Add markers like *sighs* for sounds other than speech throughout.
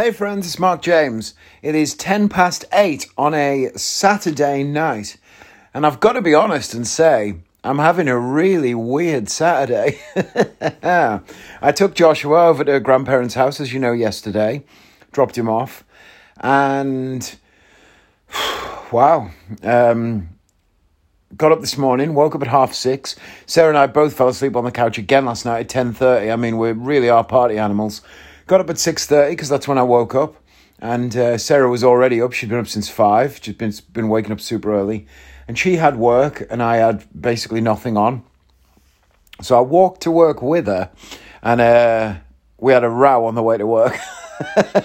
Hey friends, it's Mark James. It is 10 past 8 on a Saturday night. And I've got to be honest and say, I'm having a really weird Saturday. *laughs* I took Joshua over to her grandparents' house, as you know, yesterday, dropped him off, and *sighs* wow. Um, got up this morning, woke up at half six. Sarah and I both fell asleep on the couch again last night at 10.30. I mean, we really are party animals. Got up at 6.30 because that's when I woke up. And uh, Sarah was already up. She'd been up since 5. She'd been, been waking up super early. And she had work and I had basically nothing on. So I walked to work with her and uh, we had a row on the way to work.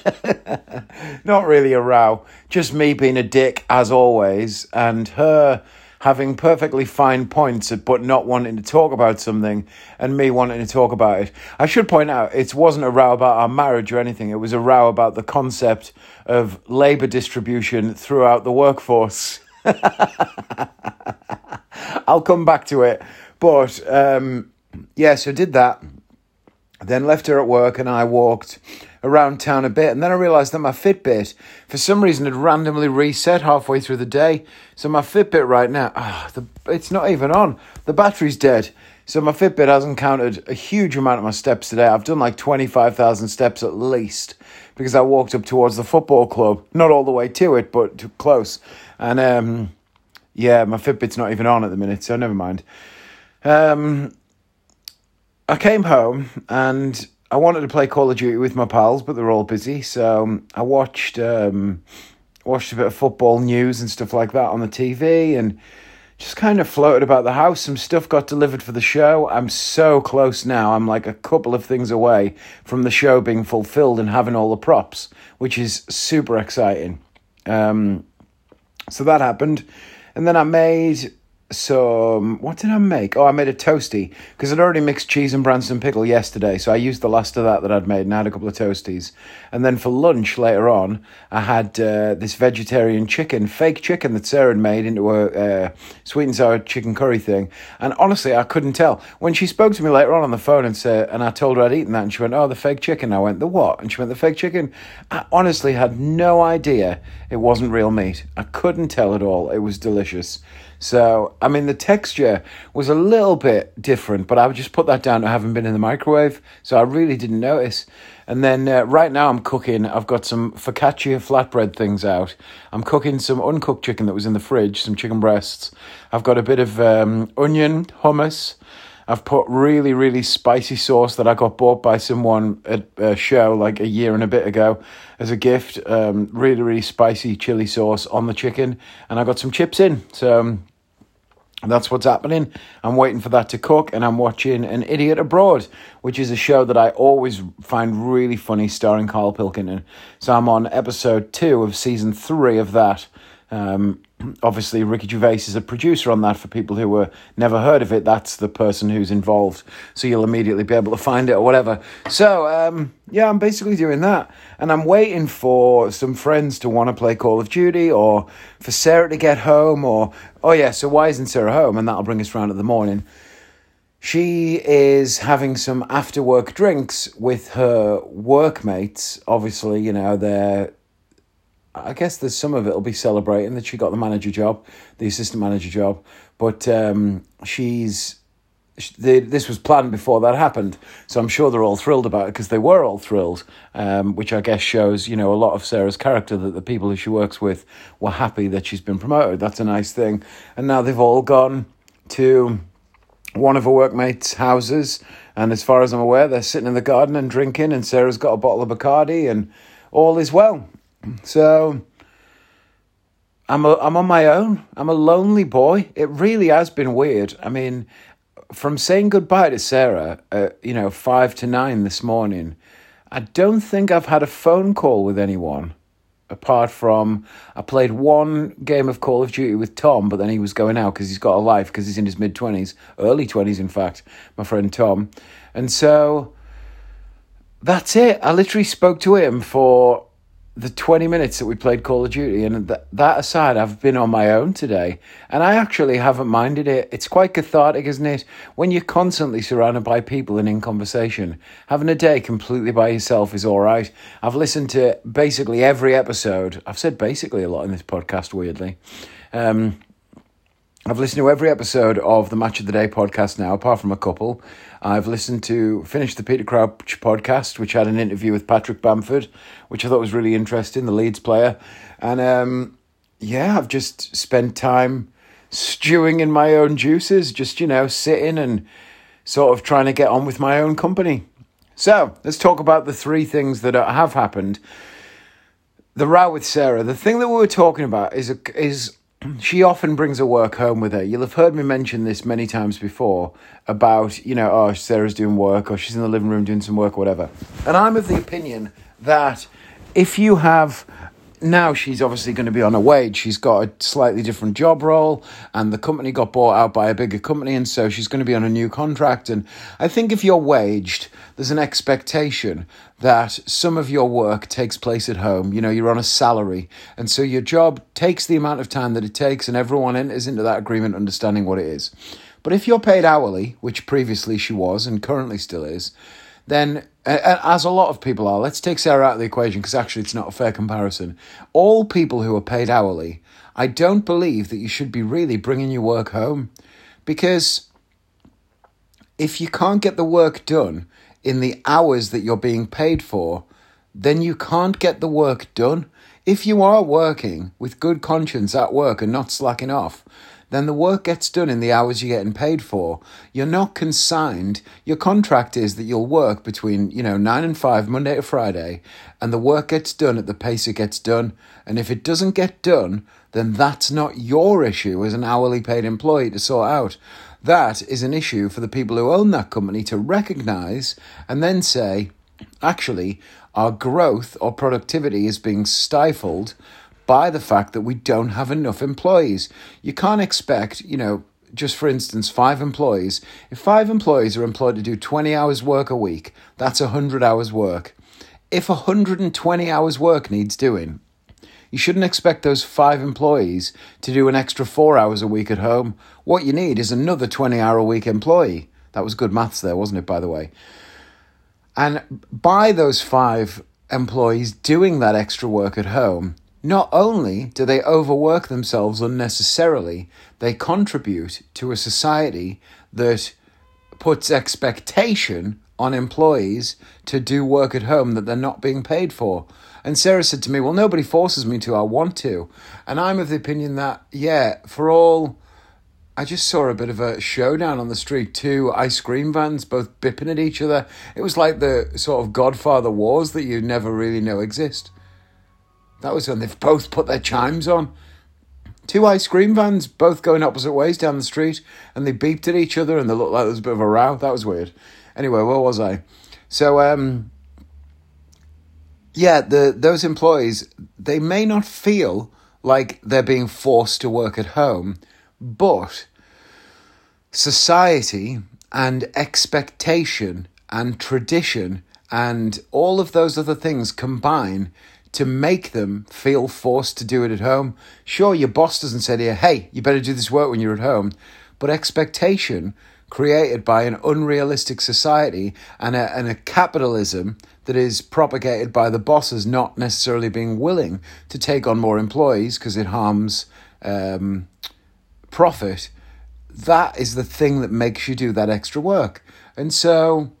*laughs* Not really a row, just me being a dick as always, and her having perfectly fine points but not wanting to talk about something and me wanting to talk about it. I should point out it wasn't a row about our marriage or anything. It was a row about the concept of labor distribution throughout the workforce. *laughs* I'll come back to it. But um, yeah, so did that. Then left her at work and I walked around town a bit. And then I realised that my Fitbit, for some reason, had randomly reset halfway through the day. So my Fitbit right now, oh, the, it's not even on. The battery's dead. So my Fitbit hasn't counted a huge amount of my steps today. I've done like 25,000 steps at least because I walked up towards the football club. Not all the way to it, but close. And um, yeah, my Fitbit's not even on at the minute, so never mind. Um, I came home and I wanted to play Call of Duty with my pals, but they're all busy. So um, I watched um, watched a bit of football news and stuff like that on the TV, and just kind of floated about the house. Some stuff got delivered for the show. I'm so close now. I'm like a couple of things away from the show being fulfilled and having all the props, which is super exciting. Um, so that happened, and then I made some what did I make? Oh, I made a toasty because I'd already mixed cheese and Branston pickle yesterday, so I used the last of that that I'd made and I had a couple of toasties. And then for lunch later on, I had uh, this vegetarian chicken, fake chicken that Sarah had made into a uh, sweet and sour chicken curry thing. And honestly, I couldn't tell when she spoke to me later on on the phone and said, and I told her I'd eaten that, and she went, "Oh, the fake chicken." I went, "The what?" And she went, "The fake chicken." I honestly had no idea it wasn't real meat. I couldn't tell at all. It was delicious. So, I mean, the texture was a little bit different, but I would just put that down to having been in the microwave. So I really didn't notice. And then uh, right now I'm cooking, I've got some focaccia flatbread things out. I'm cooking some uncooked chicken that was in the fridge, some chicken breasts. I've got a bit of um, onion, hummus. I've put really, really spicy sauce that I got bought by someone at a show like a year and a bit ago as a gift. Um, really, really spicy chili sauce on the chicken. And I got some chips in. So um, that's what's happening. I'm waiting for that to cook, and I'm watching An Idiot Abroad, which is a show that I always find really funny, starring Carl Pilkington. So I'm on episode two of season three of that. Um, obviously, Ricky Gervais is a producer on that. For people who were never heard of it, that's the person who's involved. So you'll immediately be able to find it or whatever. So um, yeah, I'm basically doing that, and I'm waiting for some friends to want to play Call of Duty, or for Sarah to get home, or oh yeah, so why isn't Sarah home? And that'll bring us round in the morning. She is having some after work drinks with her workmates. Obviously, you know, they're I guess there's some of it will be celebrating that she got the manager job, the assistant manager job, but um, she's the, this was planned before that happened, so I'm sure they're all thrilled about it because they were all thrilled, um, which I guess shows you know a lot of Sarah's character that the people who she works with were happy that she's been promoted. That's a nice thing, and now they've all gone to one of her workmates' houses, and as far as I'm aware, they're sitting in the garden and drinking, and Sarah's got a bottle of Bacardi, and all is well. So I'm a, I'm on my own. I'm a lonely boy. It really has been weird. I mean, from saying goodbye to Sarah, at, you know, five to nine this morning, I don't think I've had a phone call with anyone apart from I played one game of Call of Duty with Tom, but then he was going out because he's got a life because he's in his mid 20s, early 20s, in fact, my friend Tom. And so that's it. I literally spoke to him for the 20 minutes that we played Call of Duty, and th- that aside, I've been on my own today, and I actually haven't minded it. It's quite cathartic, isn't it? When you're constantly surrounded by people and in conversation, having a day completely by yourself is all right. I've listened to basically every episode. I've said basically a lot in this podcast, weirdly. Um, I've listened to every episode of the Match of the Day podcast now, apart from a couple. I've listened to finished the Peter Crouch podcast, which had an interview with Patrick Bamford, which I thought was really interesting, the Leeds player. And um, yeah, I've just spent time stewing in my own juices, just, you know, sitting and sort of trying to get on with my own company. So let's talk about the three things that have happened. The row with Sarah. The thing that we were talking about is a, is she often brings her work home with her. You'll have heard me mention this many times before about, you know, oh, Sarah's doing work or she's in the living room doing some work or whatever. And I'm of the opinion that if you have now she's obviously going to be on a wage. She's got a slightly different job role, and the company got bought out by a bigger company, and so she's going to be on a new contract. And I think if you're waged, there's an expectation that some of your work takes place at home. You know, you're on a salary, and so your job takes the amount of time that it takes, and everyone enters into that agreement understanding what it is. But if you're paid hourly, which previously she was and currently still is, then as a lot of people are, let's take Sarah out of the equation because actually it's not a fair comparison. All people who are paid hourly, I don't believe that you should be really bringing your work home because if you can't get the work done in the hours that you're being paid for, then you can't get the work done. If you are working with good conscience at work and not slacking off, then the work gets done in the hours you're getting paid for. You're not consigned. Your contract is that you'll work between, you know, nine and five, Monday to Friday, and the work gets done at the pace it gets done. And if it doesn't get done, then that's not your issue as an hourly paid employee to sort out. That is an issue for the people who own that company to recognize and then say, actually, our growth or productivity is being stifled by the fact that we don't have enough employees. You can't expect, you know, just for instance, five employees. If five employees are employed to do 20 hours work a week, that's 100 hours work. If 120 hours work needs doing, you shouldn't expect those five employees to do an extra four hours a week at home. What you need is another 20 hour a week employee. That was good maths there, wasn't it, by the way? And by those five employees doing that extra work at home, not only do they overwork themselves unnecessarily, they contribute to a society that puts expectation on employees to do work at home that they're not being paid for. And Sarah said to me, Well, nobody forces me to, I want to. And I'm of the opinion that, yeah, for all. I just saw a bit of a showdown on the street. Two ice cream vans both bipping at each other. It was like the sort of Godfather wars that you never really know exist. That was when they've both put their chimes on. Two ice cream vans, both going opposite ways down the street, and they beeped at each other, and they looked like there was a bit of a row. That was weird. Anyway, where was I? So, um, yeah, the those employees they may not feel like they're being forced to work at home, but society and expectation and tradition and all of those other things combine to make them feel forced to do it at home. Sure, your boss doesn't say to you, hey, you better do this work when you're at home, but expectation created by an unrealistic society and a, and a capitalism that is propagated by the bosses not necessarily being willing to take on more employees because it harms um, profit. That is the thing that makes you do that extra work. And so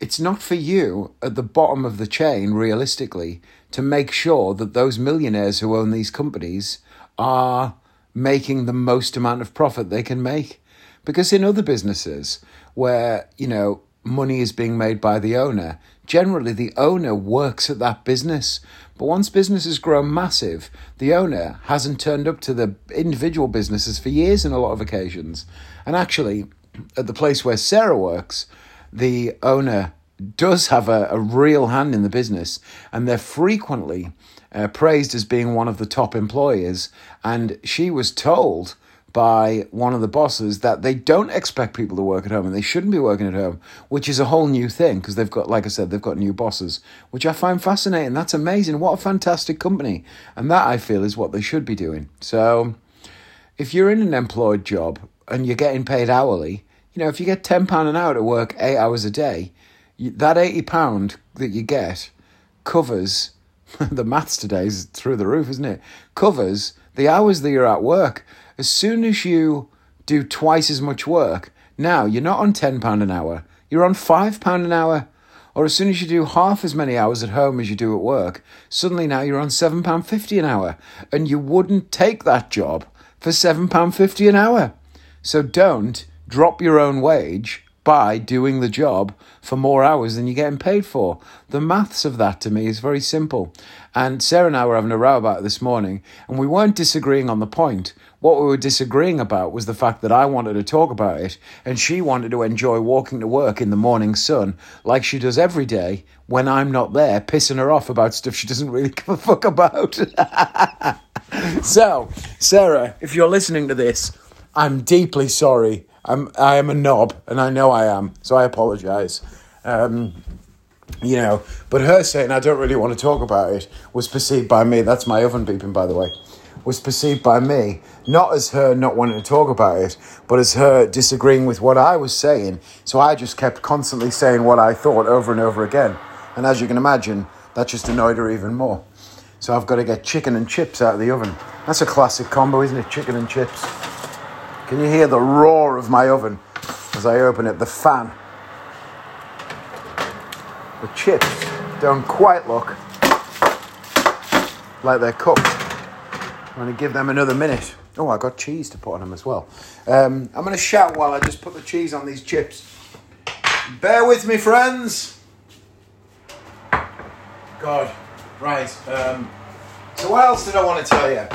it's not for you at the bottom of the chain, realistically, to make sure that those millionaires who own these companies are making the most amount of profit they can make. Because in other businesses where, you know, money is being made by the owner, generally the owner works at that business. But once business has grown massive, the owner hasn't turned up to the individual businesses for years in a lot of occasions. And actually, at the place where Sarah works, the owner does have a, a real hand in the business, and they're frequently uh, praised as being one of the top employers. And she was told by one of the bosses that they don't expect people to work at home and they shouldn't be working at home, which is a whole new thing because they've got, like I said, they've got new bosses, which I find fascinating. That's amazing. What a fantastic company. And that I feel is what they should be doing. So if you're in an employed job and you're getting paid hourly, know, if you get £10 an hour to work eight hours a day, that £80 that you get covers *laughs* the maths today is through the roof, isn't it? Covers the hours that you're at work. As soon as you do twice as much work, now you're not on £10 an hour, you're on £5 an hour. Or as soon as you do half as many hours at home as you do at work, suddenly now you're on £7.50 an hour. And you wouldn't take that job for £7.50 an hour. So don't drop your own wage by doing the job for more hours than you're getting paid for. The maths of that to me is very simple. And Sarah and I were having a row about it this morning, and we weren't disagreeing on the point. What we were disagreeing about was the fact that I wanted to talk about it, and she wanted to enjoy walking to work in the morning sun like she does every day when I'm not there, pissing her off about stuff she doesn't really *laughs* give a fuck about. *laughs* so, Sarah, if you're listening to this, I'm deeply sorry I'm I am a knob, and I know I am, so I apologise. Um, you know, but her saying I don't really want to talk about it was perceived by me. That's my oven beeping, by the way. Was perceived by me not as her not wanting to talk about it, but as her disagreeing with what I was saying. So I just kept constantly saying what I thought over and over again, and as you can imagine, that just annoyed her even more. So I've got to get chicken and chips out of the oven. That's a classic combo, isn't it? Chicken and chips. Can you hear the roar of my oven as I open it? The fan. The chips don't quite look like they're cooked. I'm going to give them another minute. Oh, I got cheese to put on them as well. Um, I'm going to shout while I just put the cheese on these chips. Bear with me, friends. God, right. Um, so, what else did I want to tell you?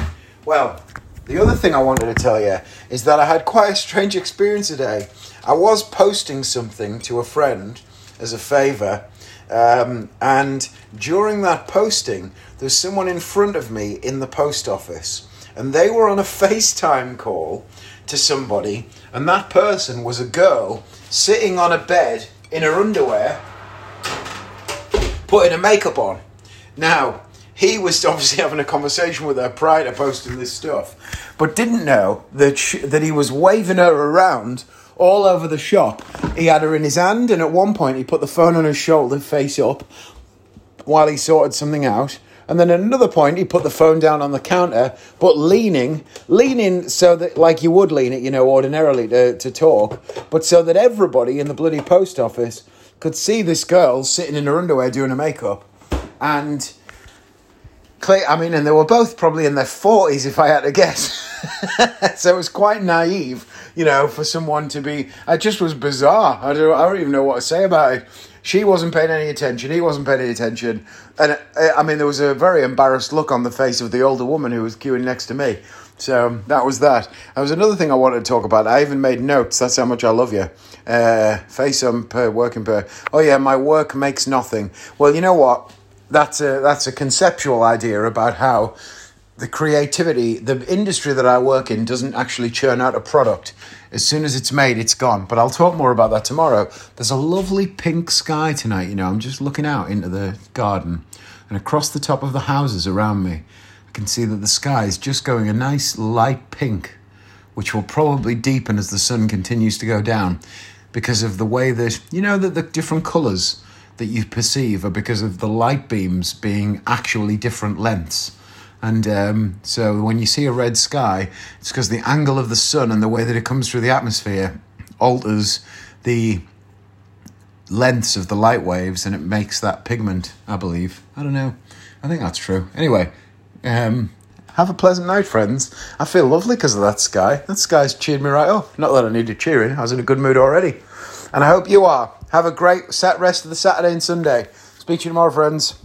Well, the other thing I wanted to tell you is that I had quite a strange experience today. I was posting something to a friend as a favour, um, and during that posting, there was someone in front of me in the post office, and they were on a *laughs* FaceTime call to somebody, and that person was a girl sitting on a bed in her underwear, putting her makeup on. Now, he was obviously having a conversation with her prior to posting this stuff, but didn't know that she, that he was waving her around all over the shop. He had her in his hand, and at one point he put the phone on his shoulder, face up, while he sorted something out. And then at another point, he put the phone down on the counter, but leaning, leaning so that, like you would lean it, you know, ordinarily to, to talk, but so that everybody in the bloody post office could see this girl sitting in her underwear doing her makeup. And I mean, and they were both probably in their 40s, if I had to guess. *laughs* so it was quite naive, you know, for someone to be. It just was bizarre. I don't, I don't even know what to say about it. She wasn't paying any attention. He wasn't paying any attention. And uh, I mean, there was a very embarrassed look on the face of the older woman who was queuing next to me. So that was that. There was another thing I wanted to talk about. I even made notes. That's how much I love you. Uh, face on per working per. Oh yeah, my work makes nothing. Well, you know what? That's a that's a conceptual idea about how the creativity, the industry that I work in doesn't actually churn out a product. As soon as it's made, it's gone. But I'll talk more about that tomorrow. There's a lovely pink sky tonight, you know. I'm just looking out into the garden and across the top of the houses around me. I can see that the sky is just going a nice light pink, which will probably deepen as the sun continues to go down because of the way that, you know, that the different colours that you perceive are because of the light beams being actually different lengths. And um, so when you see a red sky, it's because the angle of the sun and the way that it comes through the atmosphere alters the lengths of the light waves and it makes that pigment, I believe. I don't know. I think that's true. Anyway, um, have a pleasant night, friends. I feel lovely because of that sky. That sky's cheered me right up. Not that I needed cheering, I was in a good mood already. And I hope you are. Have a great set rest of the Saturday and Sunday. Speak to you tomorrow, friends.